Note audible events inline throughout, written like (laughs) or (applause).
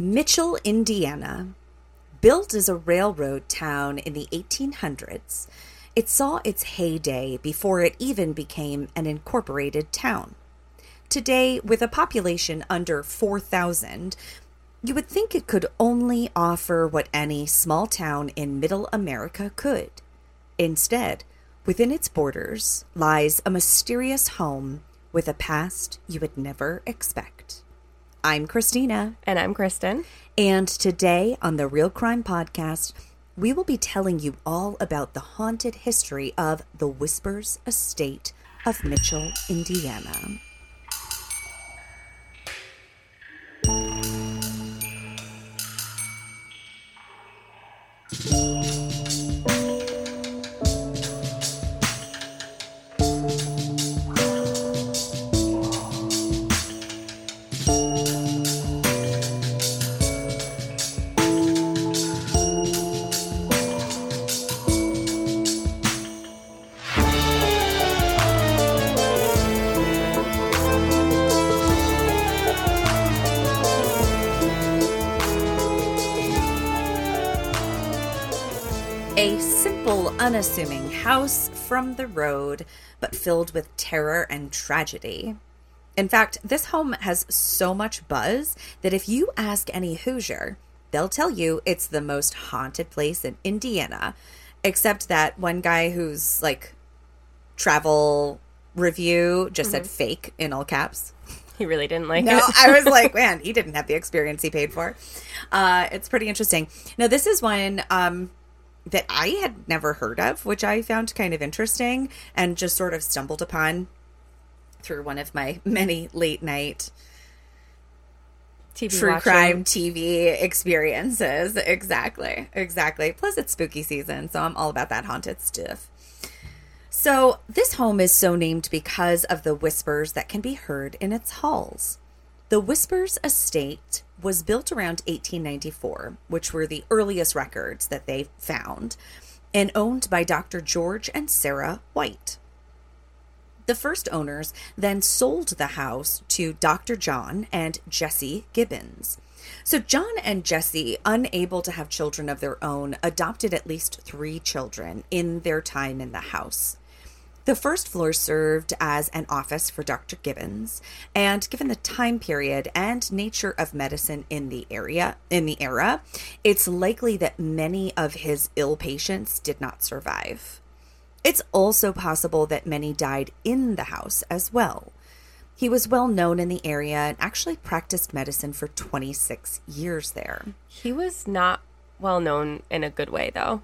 Mitchell, Indiana. Built as a railroad town in the 1800s, it saw its heyday before it even became an incorporated town. Today, with a population under 4,000, you would think it could only offer what any small town in middle America could. Instead, within its borders lies a mysterious home with a past you would never expect. I'm Christina. And I'm Kristen. And today on the Real Crime Podcast, we will be telling you all about the haunted history of the Whispers Estate of Mitchell, Indiana. Unassuming house from the road, but filled with terror and tragedy. In fact, this home has so much buzz that if you ask any Hoosier, they'll tell you it's the most haunted place in Indiana, except that one guy who's like travel review just said fake in all caps. He really didn't like No, it. I was (laughs) like, man, he didn't have the experience he paid for. Uh, it's pretty interesting. No, this is one um, that I had never heard of, which I found kind of interesting and just sort of stumbled upon through one of my (laughs) many late night TV true watching. crime TV experiences. Exactly. Exactly. Plus, it's spooky season, so I'm all about that haunted stuff. So, this home is so named because of the whispers that can be heard in its halls. The Whispers Estate was built around 1894, which were the earliest records that they found, and owned by Dr. George and Sarah White. The first owners then sold the house to Dr. John and Jesse Gibbons. So, John and Jesse, unable to have children of their own, adopted at least three children in their time in the house. The first floor served as an office for Dr. Gibbons, and given the time period and nature of medicine in the area in the era, it's likely that many of his ill patients did not survive. It's also possible that many died in the house as well. He was well known in the area and actually practiced medicine for 26 years there. He was not well known in a good way, though.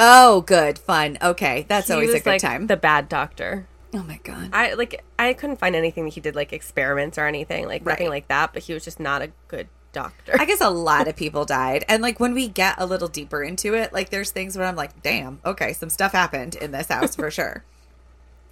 Oh, good, fun. Okay, that's he always was a good like time. the bad doctor. oh my god. I like. I couldn't find anything that he did like experiments or anything like nothing like that. But he was just not a good doctor. I guess a lot of (laughs) people died. And like when we get a little deeper into it, like there's things where I'm like, damn, okay, some stuff happened in this house for sure.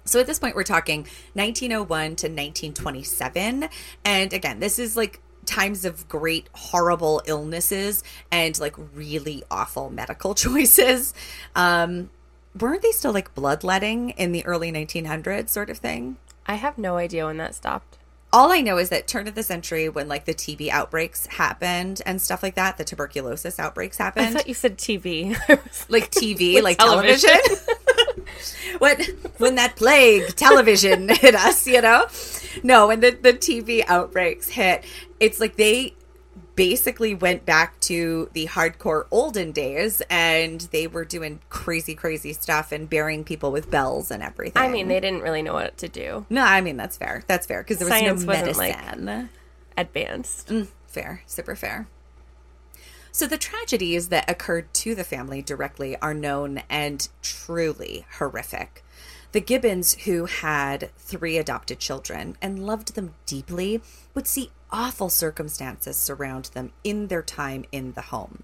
So at this point, we're talking 1901 to 1927. And again, this is like times of great, horrible illnesses and like really awful medical (laughs) choices. Um, weren't they still like bloodletting in the early 1900s, sort of thing? I have no idea when that stopped. all I know is that turn of the century when like the TB outbreaks happened and stuff like that, the tuberculosis outbreaks happened. I thought you said TV. (laughs) Like TV, Like television. television. (laughs) when when that plague television hit us, you know? No, when the the TV outbreaks hit, it's like they basically went back to the hardcore olden days and they were doing crazy crazy stuff and burying people with bells and everything. I mean, they didn't really know what to do. no, I mean that's fair. That's fair because there was Science no wasn't, like- Advanced. Mm, fair, super fair. So the tragedies that occurred to the family directly are known and truly horrific. The Gibbons, who had three adopted children and loved them deeply, would see awful circumstances surround them in their time in the home.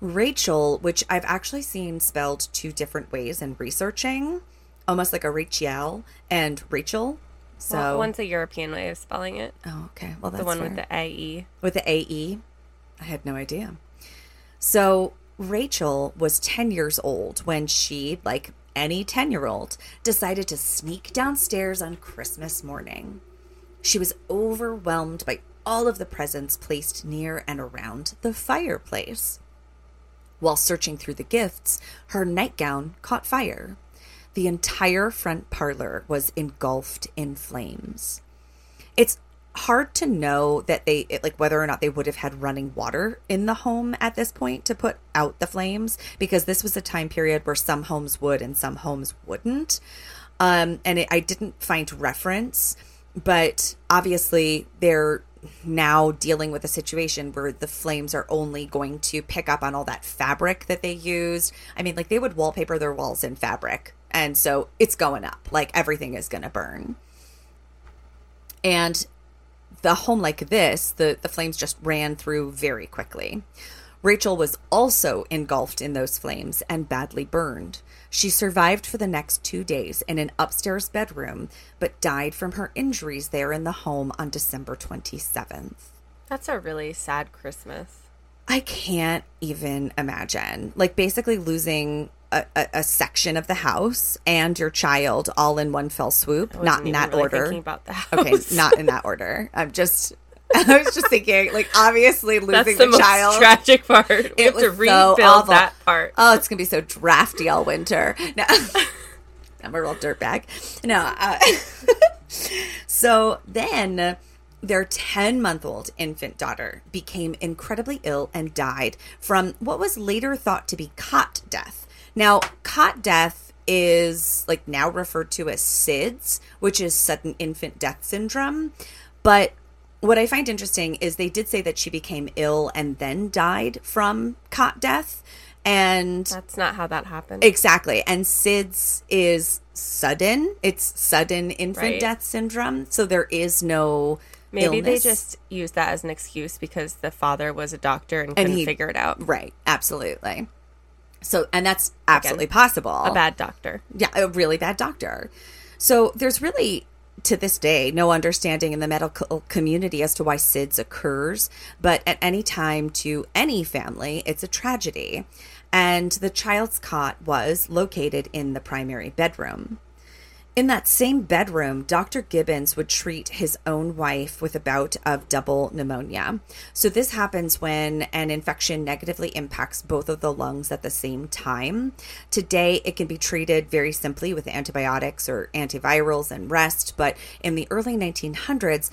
Rachel, which I've actually seen spelled two different ways in researching, almost like a Rachel and Rachel. So Well, one's a European way of spelling it. oh, okay. Well, that's The one fair with the AE. with the AE. I had no idea. So Rachel was 10 years old when she, like any 10 year old, decided to sneak downstairs on Christmas morning. She was overwhelmed by all of the presents placed near and around the fireplace. While searching through the gifts, her nightgown caught fire. The entire front parlor was engulfed in flames. It's hard to know that they it, like whether or not they would have had running water in the home at this point to put out the flames because this was a time period where some homes would and some homes wouldn't. Um and it, i didn't find reference but obviously they're now dealing with a situation where the flames are only going to pick up on all that fabric that they used. I mean like they would wallpaper their walls in fabric and so it's going up. Like everything is going to burn. And the home like this, the, the flames just ran through very quickly. Rachel was also engulfed in those flames and badly burned. She survived for the next two days in an upstairs bedroom, but died from her injuries there in the home on December 27th. That's a really sad Christmas. I can't even imagine. Like, basically losing a, a, a section of the house and your child all in one fell swoop. Wasn't in that really order. Thinking about that. Okay, not in that order. I'm just. (laughs) I was just thinking, like, obviously losing That's the, the, most child. tragic part. We It have to was so awful. that part. Oh, it's gonna be so drafty all winter. No, (laughs) I'm a real dirtbag. No. Uh, (laughs) so then, their 10 month old infant daughter became incredibly ill and died from what was later thought to be cot death. Now, cot death is like now referred to as SIDS, which is sudden infant death syndrome. But what I find interesting is they did say that she became ill and then died from cot death. And That's not how that happened. exactly. And SIDS is sudden, it's sudden infant Right. death syndrome. So there is no. Maybe they just used that as an excuse because the father was a doctor and And couldn't he- figure it out. Right, absolutely. So, and that's absolutely possible. A bad doctor. yeah, a really bad doctor. So there's really to this day no understanding in the medical community as to why SIDS occurs, but at any time to any family, it's a tragedy. And the child's cot was located in the primary bedroom. In that same bedroom, Dr. Gibbons would treat his own wife with a bout of double pneumonia. So, this happens when an infection negatively impacts both of the lungs at the same time. Today, it can be treated very simply with antibiotics or antivirals and rest, but in the early 1900s,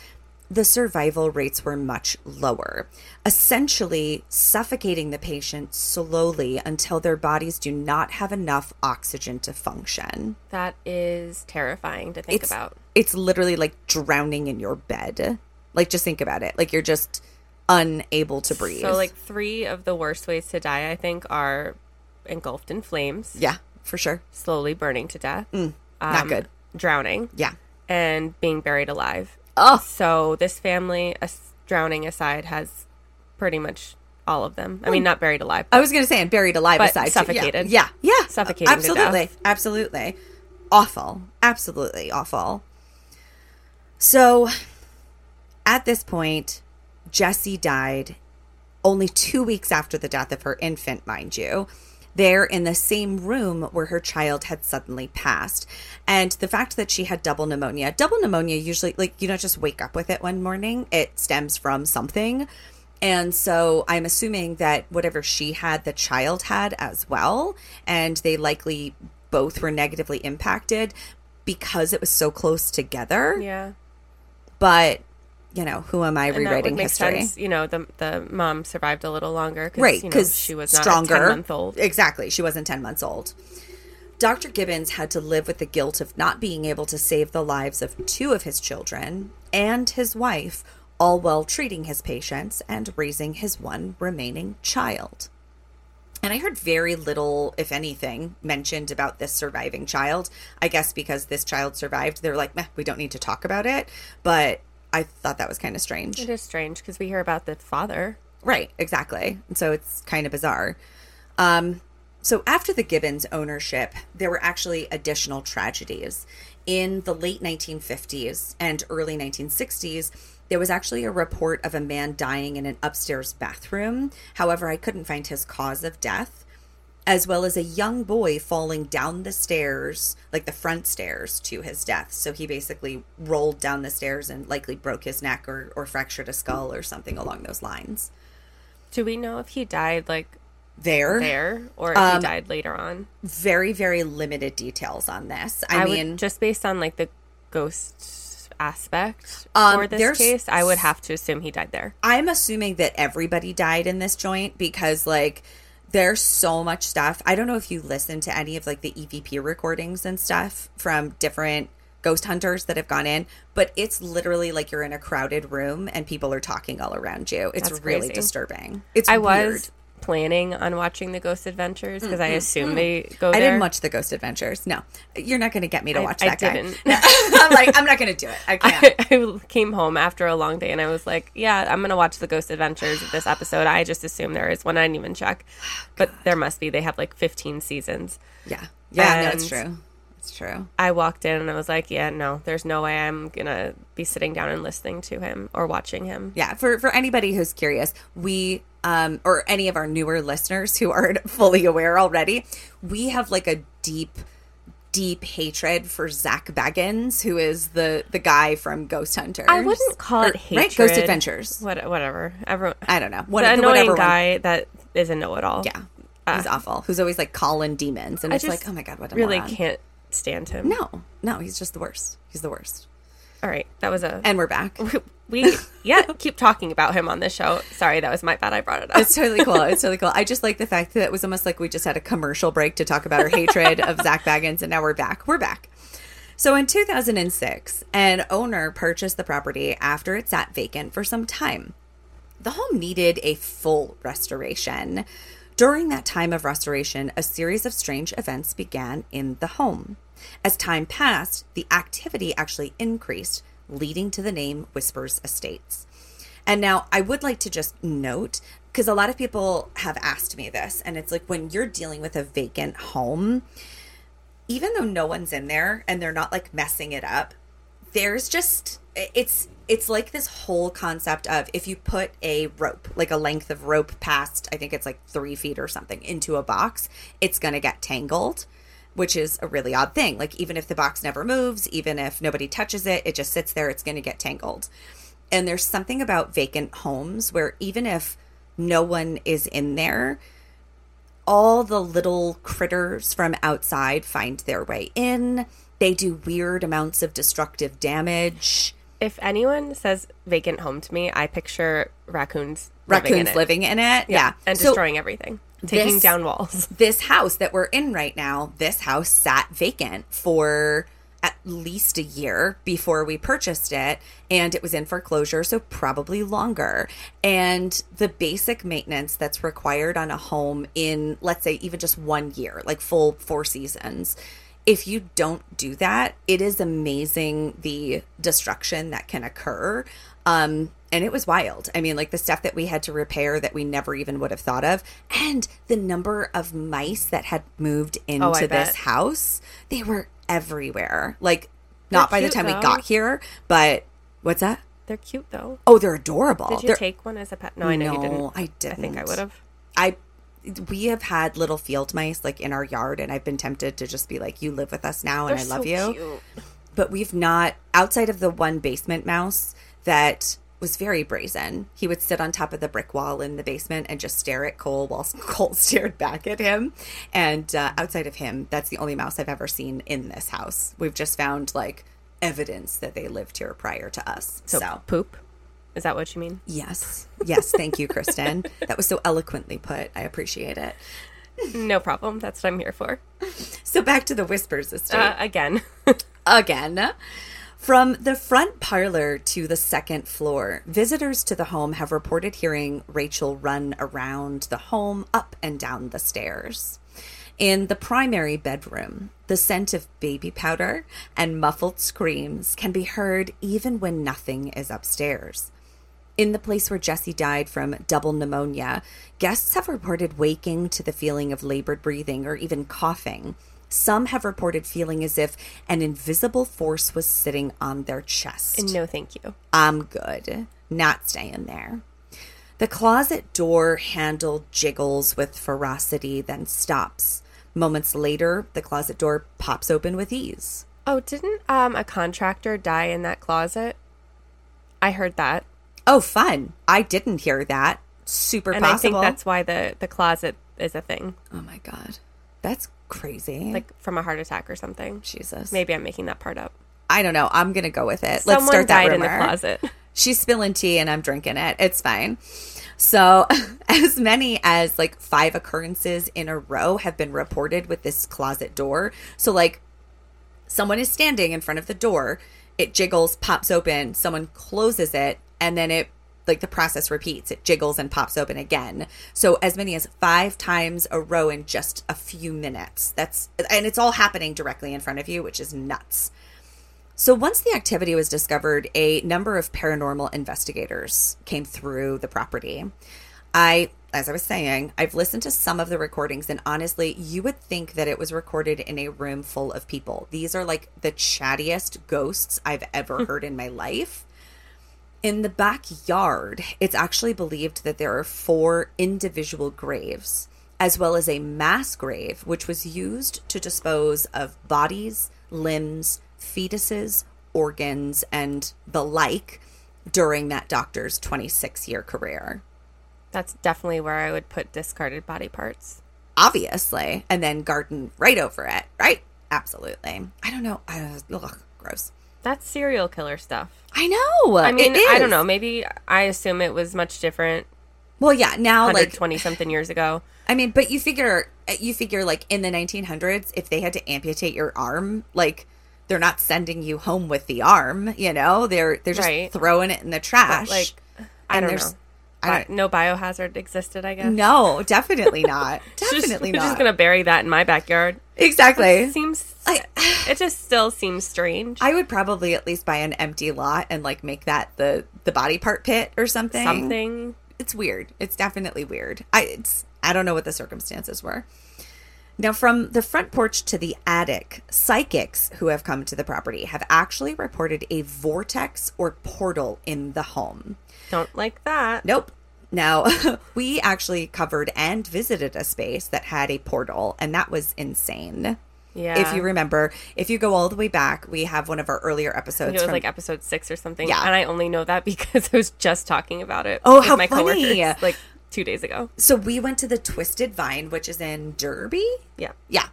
the survival rates were much lower, essentially suffocating the patient slowly until their bodies do not have enough oxygen to function That is terrifying to think it's about. it's literally like drowning in your bed. Like just think about it. Like you're just unable to breathe. So, like, three of the worst ways to die, I think, are engulfed in flames, yeah, for sure. slowly burning to death, Mm, Not um, good. drowning, Yeah. and being buried alive. Oh, So, this family, drowning aside, has pretty much all of them. I hmm. mean, not buried alive. I was gonna say and buried alive But aside. suffocated. Yeah, yeah, yeah. Suffocating to Absolutely, absolutely. Awful. Absolutely awful. So, at this point, Jessie died only two weeks after the death of her infant, mind you, there in the same room where her child had suddenly passed. And the fact that she had double pneumonia, double pneumonia usually, like, you don't just wake up with it one morning, it stems from something. And so I'm assuming that whatever she had, the child had as well. And they likely both were negatively impacted because it was so close together. yeah. But, you know, who am I And rewriting history? sense. You know, the the mom survived a little longer, cause, right You know, because she was stronger ten month old. exactly she wasn't 10 months old dr gibbons had to live with the guilt of not being able to save the lives of two of his children and his wife all while treating his patients and raising his one remaining child and I heard very little, if anything, mentioned about this surviving child. I guess because this child survived, they're like, Meh, we don't need to talk about it. But I thought that was kind of strange. It is strange because we hear about the father. Right, exactly. And so it's kind of bizarre. Um, so after the Gibbons ownership, there were actually additional tragedies. In the late 1950s and early 1960s, there was actually a report of a man dying in an upstairs bathroom. However, I couldn't find his cause of death. As well as a young boy falling down the stairs, like the front stairs, to his death. So he basically rolled down the stairs and likely broke his neck or, or fractured a skull or something along those lines. Do we know if he died like There, there or if Um, he died later on? very, very limited details on this. I, I, mean, would just based on like the ghost aspect Um, for this case, I would have to assume he died there. I'm assuming that everybody died in this joint because like there's so much stuff. I don't know if you listen to any of like the EVP recordings and stuff from different ghost hunters that have gone in, but it's literally like you're in a crowded room and people are talking all around you. It's That's really crazy. disturbing. It's I weird. was planning on watching the Ghost Adventures because I mm-hmm. assume mm-hmm. they go I there. didn't watch the Ghost Adventures. No, you're not going to get me to watch I that guy. didn't. (laughs) I'm like, I'm not going to do it. I can't. I, (laughs) I came home after a long day and I was like, yeah, I'm going to watch the Ghost Adventures of this episode. I just assume there is one. I didn't even check. (sighs) But there must be. They have like 15 seasons. yeah, yeah, no, it's true. It's true. I walked in and I was like, yeah, no, there's no way I'm going to be sitting down and listening to him or watching him. yeah for for anybody who's curious we um or any of our newer listeners who aren't (laughs) fully aware already we have like a deep deep hatred for Zak Bagans who is the the guy from ghost hunters I wouldn't call it hatred. right ghost adventures What, whatever. Everyone, i don't know the What, annoying whatever one. guy that is a know-it-all. yeah he's awful who's always like calling demons and I it's like oh my god what a really moron. can't stand him. no no he's just the worst he's the worst All right, that was a and we're back (laughs) we yeah keep talking about him on this show. Sorry, that was my bad. I brought it up. It's totally cool. It's totally cool. I just like the fact that it was almost like we just had a commercial break to talk about our hatred of Zak Bagans, and now we're back. We're back. So in 2006, an owner purchased the property after it sat vacant for some time. The home needed a full restoration. During that time of restoration, a series of strange events began in the home. As time passed, the activity actually increased, leading to the name Whispers Estates. And now I would like to just note because a lot of people have asked me this, and it's like when you're dealing with a vacant home, even though no one's in there and they're not like messing it up, there's just it's it's like this whole concept of if you put a rope, like a length of rope past, I think it's like three feet or something, into a box, it's gonna get tangled. Which is a really odd thing. Like, even if the box never moves, even if nobody touches it, it just sits there, it's going to get tangled. And there's something about vacant homes where even if no one is in there, all the little critters from outside find their way in. They do weird amounts of destructive damage. If anyone says vacant home to me, I picture raccoons living in Raccoons it. living in it. Yeah. and So destroying everything, taking this- down walls. (laughs) this house that we're in right now, this house sat vacant for at least a year before we purchased it and it was in foreclosure so probably longer and the basic maintenance that's required on a home in let's say even just one year like full four seasons if you don't do that it is amazing the destruction that can occur um and it was wild i mean like the stuff that we had to repair that we never even would have thought of and the number of mice that had moved into Oh, this bet. house they were everywhere like not by the time we got here but what's that They're cute though. oh they're adorable Did you They're- take one as a pet? No, I know you No, didn't. I I think I would have. I we have had little field mice like in our yard and I've been tempted to just be like you live with us now and I love you. But we've not outside of the one basement mouse that was very brazen. He would sit on top of the brick wall in the basement and just stare at Cole while (laughs) Cole stared back at him. And uh, outside of him, that's the only mouse I've ever seen in this house. We've just found like evidence that they lived here prior to us. So, so poop. Is that what you mean? yes, yes, thank you, Kristen. (laughs) that was so eloquently put. I appreciate it. No problem. That's what I'm here for. So back to the Whispers estate. Uh, again. (laughs) Again. From the front parlor to the second floor, visitors to the home have reported hearing Rachel run around the home up and down the stairs. In the primary bedroom, the scent of baby powder and muffled screams can be heard even when nothing is upstairs. In the place where Jesse died from double pneumonia, guests have reported waking to the feeling of labored breathing or even coughing. Some have reported feeling as if an invisible force was sitting on their chest. no, thank you. I'm good. Not staying there. The closet door handle jiggles with ferocity, then stops. Moments later, the closet door pops open with ease. Oh, didn't um a contractor die in that closet? I heard that. Oh, fun. I didn't hear that. Super And I think that's why the the closet is a thing. Oh my god. That's crazy. Like from a heart attack or something. Jesus. Maybe I'm making that part up. I don't know. I'm gonna go with it. Let's Someone start that died in the closet. (laughs) She's spilling tea and I'm drinking it. It's fine. So, (laughs) as many as like five occurrences in a row have been reported with this closet door. So, like, someone is standing in front of the door, it jiggles, pops open, someone closes it, and then it like the process repeats. It jiggles and pops open again. So as many as 5 times a row in just a few minutes. That's and it's all happening directly in front of you, which is nuts. So once the activity was discovered, a number of paranormal investigators came through the property. I as I was saying, I've listened to some of the recordings and honestly, you would think that it was recorded in a room full of people. These are like the chattiest ghosts I've ever hmm. heard in my life. In the backyard, it's actually believed that there are four individual graves, as well as a mass grave, which was used to dispose of bodies, limbs, fetuses, organs, and the like during that doctor's 26 year career. That's definitely where I would put discarded body parts. Obviously. And then garden right over it, right? Absolutely. I don't know. I ugh, gross. That's serial killer stuff. I know. I mean, I don't know. Maybe I assume it was much different Well, yeah. Now, like, twenty something years ago. I mean, but you figure, you figure, like in the 1900s, if they had to amputate your arm, like they're not sending you home with the arm. You know, they're they're just Right. throwing it in the trash. Like, I And don't know. I Bi- don't- no biohazard existed, I guess. no, definitely not. (laughs) Definitely we're not. just gonna bury that in my backyard. exactly. It seems. I- (laughs) it just still seems strange. I would probably at least buy an empty lot and like make that the the body part pit or something. Something. It's weird. It's definitely weird. I it's I don't know what the circumstances were. Now, from the front porch to the attic, psychics who have come to the property have actually reported a vortex or portal in the home. Don't like that. Nope. Now, (laughs) we actually covered and visited a space that had a portal, and that was insane. Yeah. If you remember, if you go all the way back, we have one of our earlier episodes. it was from- like episode six or something. Yeah. And I only know that (laughs) because I was just talking about it. Oh, with how my funny. coworkers, like two days ago. so we went to the Twisted Vine, which is in Derby. Yeah. Yeah.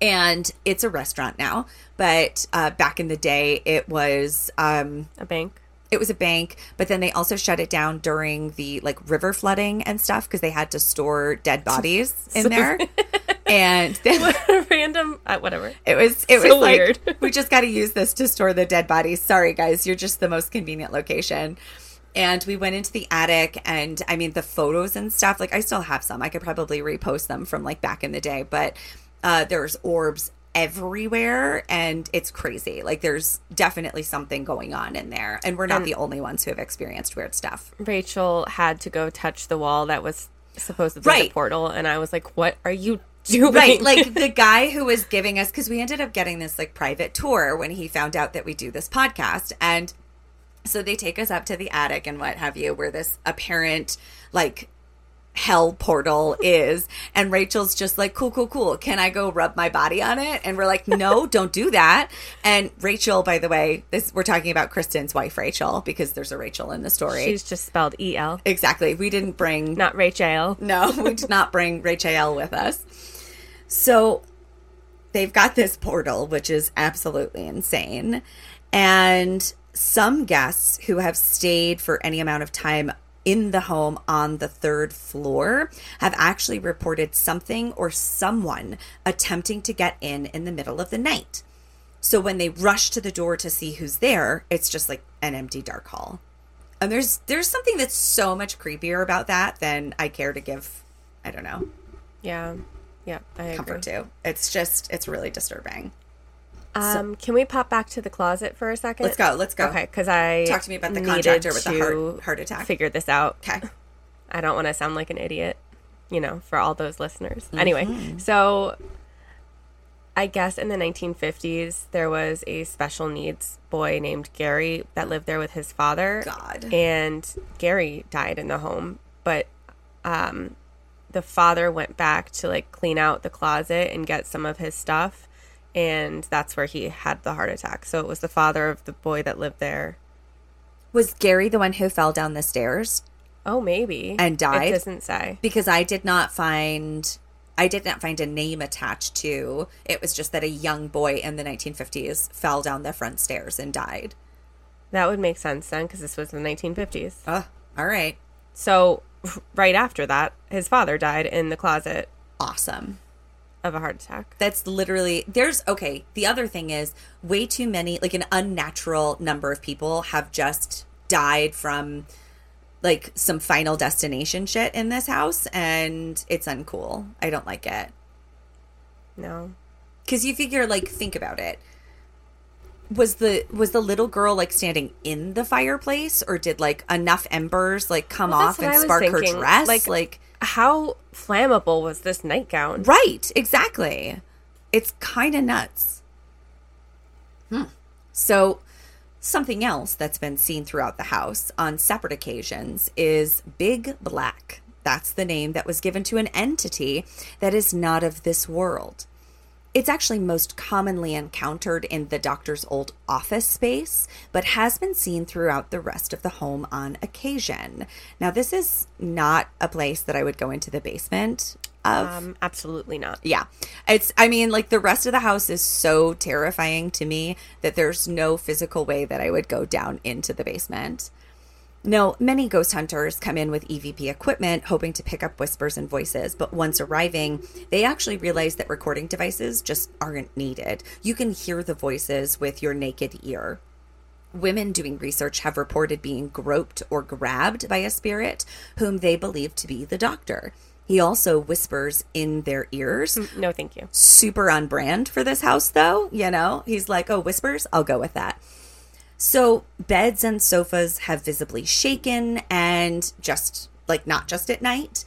And it's a restaurant now, but uh, back in the day, it was um, A bank. It was a bank. But then they also shut it down during the like river flooding and stuff because they had to store dead bodies (laughs) in there. and (laughs) then Random. Uh, whatever. it was it So was like weird. (laughs) we just got to use this to store the dead bodies. Sorry guys, you're just the most convenient location. And we went into the attic and I mean the photos and stuff, like I still have some. I could probably repost them from like back in the day, but uh there's orbs everywhere and it's crazy. Like there's definitely something going on in there. And we're not And- the only ones who have experienced weird stuff. Rachel had to go touch the wall that was supposed supposedly Right. the portal, and I was like, "What are you doing?" Right. Like (laughs) the guy who was giving us, because we ended up getting this like private tour when he found out that we do this podcast. And so they take us up to the attic and what have you, where this apparent like hell portal is. And Rachel's just like, cool, cool, cool. Can I go rub my body on it? And we're like, no, (laughs) don't do that. And Rachel, by the way, this we're talking about Kristen's wife, Rachel, because there's a Rachel in the story. she's just spelled E L, exactly. We didn't bring not Rachel. (laughs) no, we did not bring Rachel with us. So they've got this portal, which is absolutely insane. And some guests who have stayed for any amount of time in the home on the third floor have actually reported something or someone attempting to get in in the middle of the night. So when they rush to the door to see who's there, it's just like an empty dark hall. And there's there's something that's so much creepier about that than I care to give I don't know, Yeah, yeah, I agree. comfort to. It's just it's really disturbing. Um, can we pop back to the closet for a second? Let's go, let's go. Okay, because I Talk to me about the contractor with the heart- heart attack. Figure this out. Okay. I don't want to sound like an idiot, you know, for all those listeners. Mm-hmm. Anyway, so I guess in the 1950s, there was a special needs boy named Gary that lived there with his father. God. And Gary died in the home, but um, the father went back to like clean out the closet and get some of his stuff. And that's where he had the heart attack. So it was the father of the boy that lived there. Was Gary the one who fell down the stairs? Oh, maybe. And died? It doesn't say. Because I did not find I did not find a name attached to. It was just that a young boy in the 1950s fell down the front stairs and died. That would make sense then because this was the 1950s. Oh, all right. So right after that, his father died in the closet Awesome. Of a heart attack. That's literally there's okay. The other thing is way too many like an unnatural number of people have just died from like some final destination shit in this house and it's uncool. I don't like it. No. Cuz you figure like think about it. Was the was the little girl like standing in the fireplace or did like enough embers like come Well, off and spark her dress? Like- like How flammable was this nightgown? Right, exactly. It's kind of nuts. Hmm. So, something else that's been seen throughout the house on separate occasions is Big Black. That's the name that was given to an entity that is not of this world. It's actually most commonly encountered in the doctor's old office space, but has been seen throughout the rest of the home on occasion. Now, this is not a place that I would go into the basement of. Um, absolutely not. Yeah. It's, I mean, like the rest of the house is so terrifying to me that there's no physical way that I would go down into the basement. No, many ghost hunters come in with EVP equipment hoping to pick up whispers and voices, but once arriving, they actually realize that recording devices just aren't needed. You can hear the voices with your naked ear. Women doing research have reported being groped or grabbed by a spirit whom they believe to be the doctor. He also whispers in their ears mm, No, thank you. super on brand for this house, though. You know, he's like, oh, whispers, I'll go with that. So, beds and sofas have visibly shaken, and just like not just at night,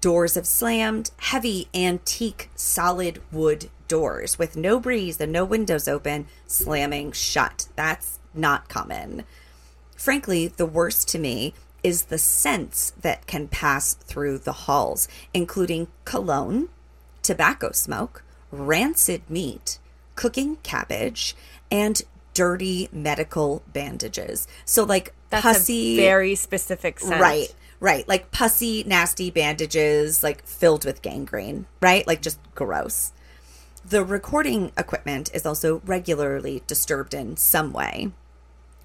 doors have slammed, heavy antique solid wood doors with no breeze and no windows open, slamming shut. That's not common. Frankly, the worst to me is the scents that can pass through the halls, including cologne, tobacco smoke, rancid meat, cooking cabbage, and dirty medical bandages. So, like That's pussy, a very specific scent. right, right, like pussy, nasty bandages, like filled with gangrene, right? Like just gross. The recording equipment is also regularly disturbed in some way.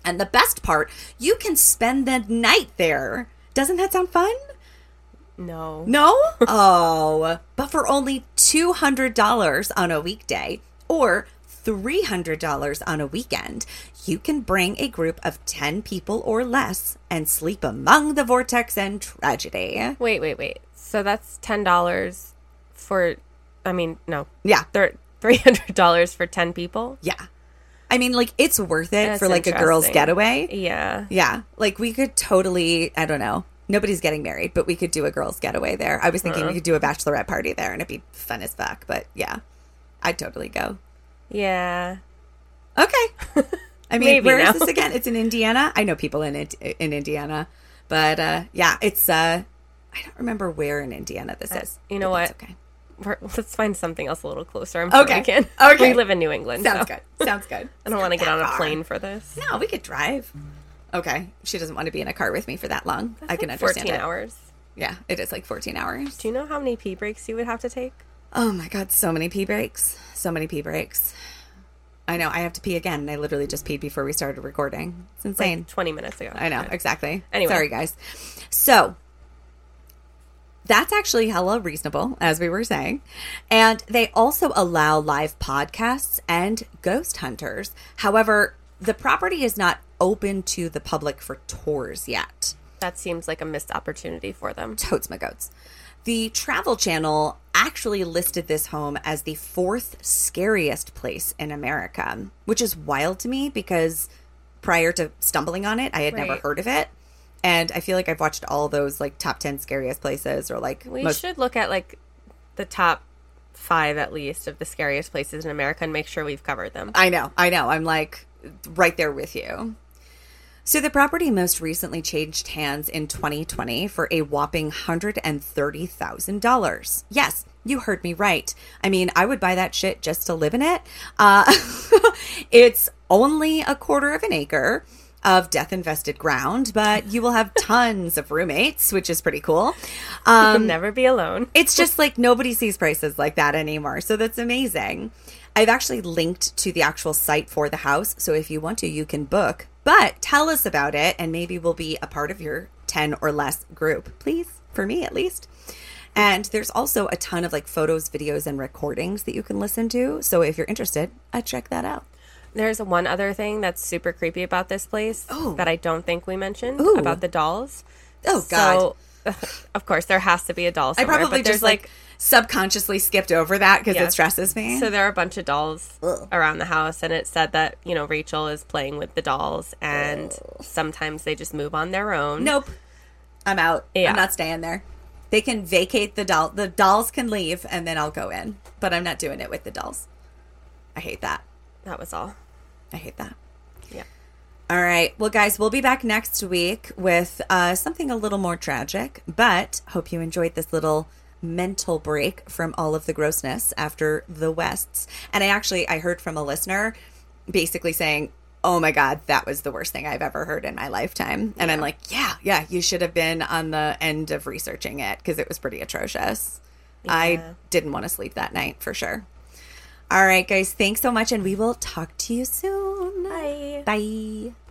And the best part, you can spend the night there. Doesn't that sound fun? No. No? oh, (laughs) but for only $200 on a weekday or $300 on a weekend, you can bring a group of 10 people or less and sleep among the vortex and tragedy. Wait, wait, wait. So that's ten dollars for. I mean, no. Yeah. Three hundred dollars for ten people. Yeah. I mean, like, it's worth it That's for like a girl's getaway. Yeah. Yeah. Like, we could totally, I don't know. Nobody's getting married, but we could do a girl's getaway there. I was thinking we uh-huh. could do a bachelorette party there and it'd be fun as fuck. But yeah, I'd totally go. Yeah. Okay. (laughs) I mean, where is this again? It's in Indiana. I know people in it in Indiana, but uh, yeah, it's. uh I don't remember where in Indiana this is. you know what? Okay, We're, let's find something else a little closer. I'm Okay. Jamaican. (laughs) Okay. We live in New England. sounds so good. Sounds good. (laughs) I don't want to get on a That far. plane for this. No, we could drive. Okay, she doesn't want to be in a car with me for that long. I can understand Fourteen it. hours. Yeah, it is like fourteen hours. Do you know how many pee breaks you would have to take? Oh my god, so many pee breaks. So many pee breaks. I know. I have to pee again. and I literally just peed before we started recording. It's insane. Like Twenty minutes ago. I know, exactly. Anyway. Sorry, guys. So, that's actually hella reasonable, as we were saying. And they also allow live podcasts and ghost hunters. However, the property is not open to the public for tours yet. That seems like a missed opportunity for them. Totes my goats. The Travel Channel actually listed this home as the fourth scariest place in America, which is wild to me because prior to stumbling on it, I had never heard of it. And I feel like I've watched all those like top 10 scariest places or like We most should look at like the top five at least of the scariest places in America and make sure we've covered them. I know, I know. I'm like right there with you. So the property most recently changed hands in 2020 for a whopping $130,000. Yes, you heard me right. I mean, I would buy that shit just to live in it. Uh, (laughs) it's only a quarter of an acre of death invested ground, but you will have tons of roommates, which is pretty cool. Um, You'll never be alone. it's just like nobody sees prices like that anymore. So that's amazing. I've actually linked to the actual site for the house. So if you want to, you can book. But tell us about it and maybe we'll be a part of your 10 or less group, please, for me at least. And there's also a ton of like photos, videos, and recordings that you can listen to. So if you're interested, I check that out. There's one other thing that's super creepy about this place Oh. that I don't think we mentioned Ooh. about the dolls. Oh, God. So, (laughs) of course, there has to be a doll I probably but there's just like, subconsciously skipped over that because Yeah. it stresses me. So there are a bunch of dolls Ugh. around the house, and it said that you know Rachel is playing with the dolls, and sometimes they just move on their own. Nope. I'm out. Yeah. I'm not staying there. They can vacate the doll. The dolls can leave and then I'll go in. But I'm not doing it with the dolls. I hate that. that was all. I hate that. Yeah. All right. Well, guys, we'll be back next week with uh, something a little more tragic, but hope you enjoyed this little mental break from all of the grossness after the Wests. And I actually, I heard from a listener basically saying, Oh my God, that was the worst thing I've ever heard in my lifetime. And I'm like, yeah, yeah, you should have been on the end of researching it because it was pretty atrocious. I didn't want to sleep that night for sure. All right, guys, thanks so much. And we will talk to you soon. Bye. Bye.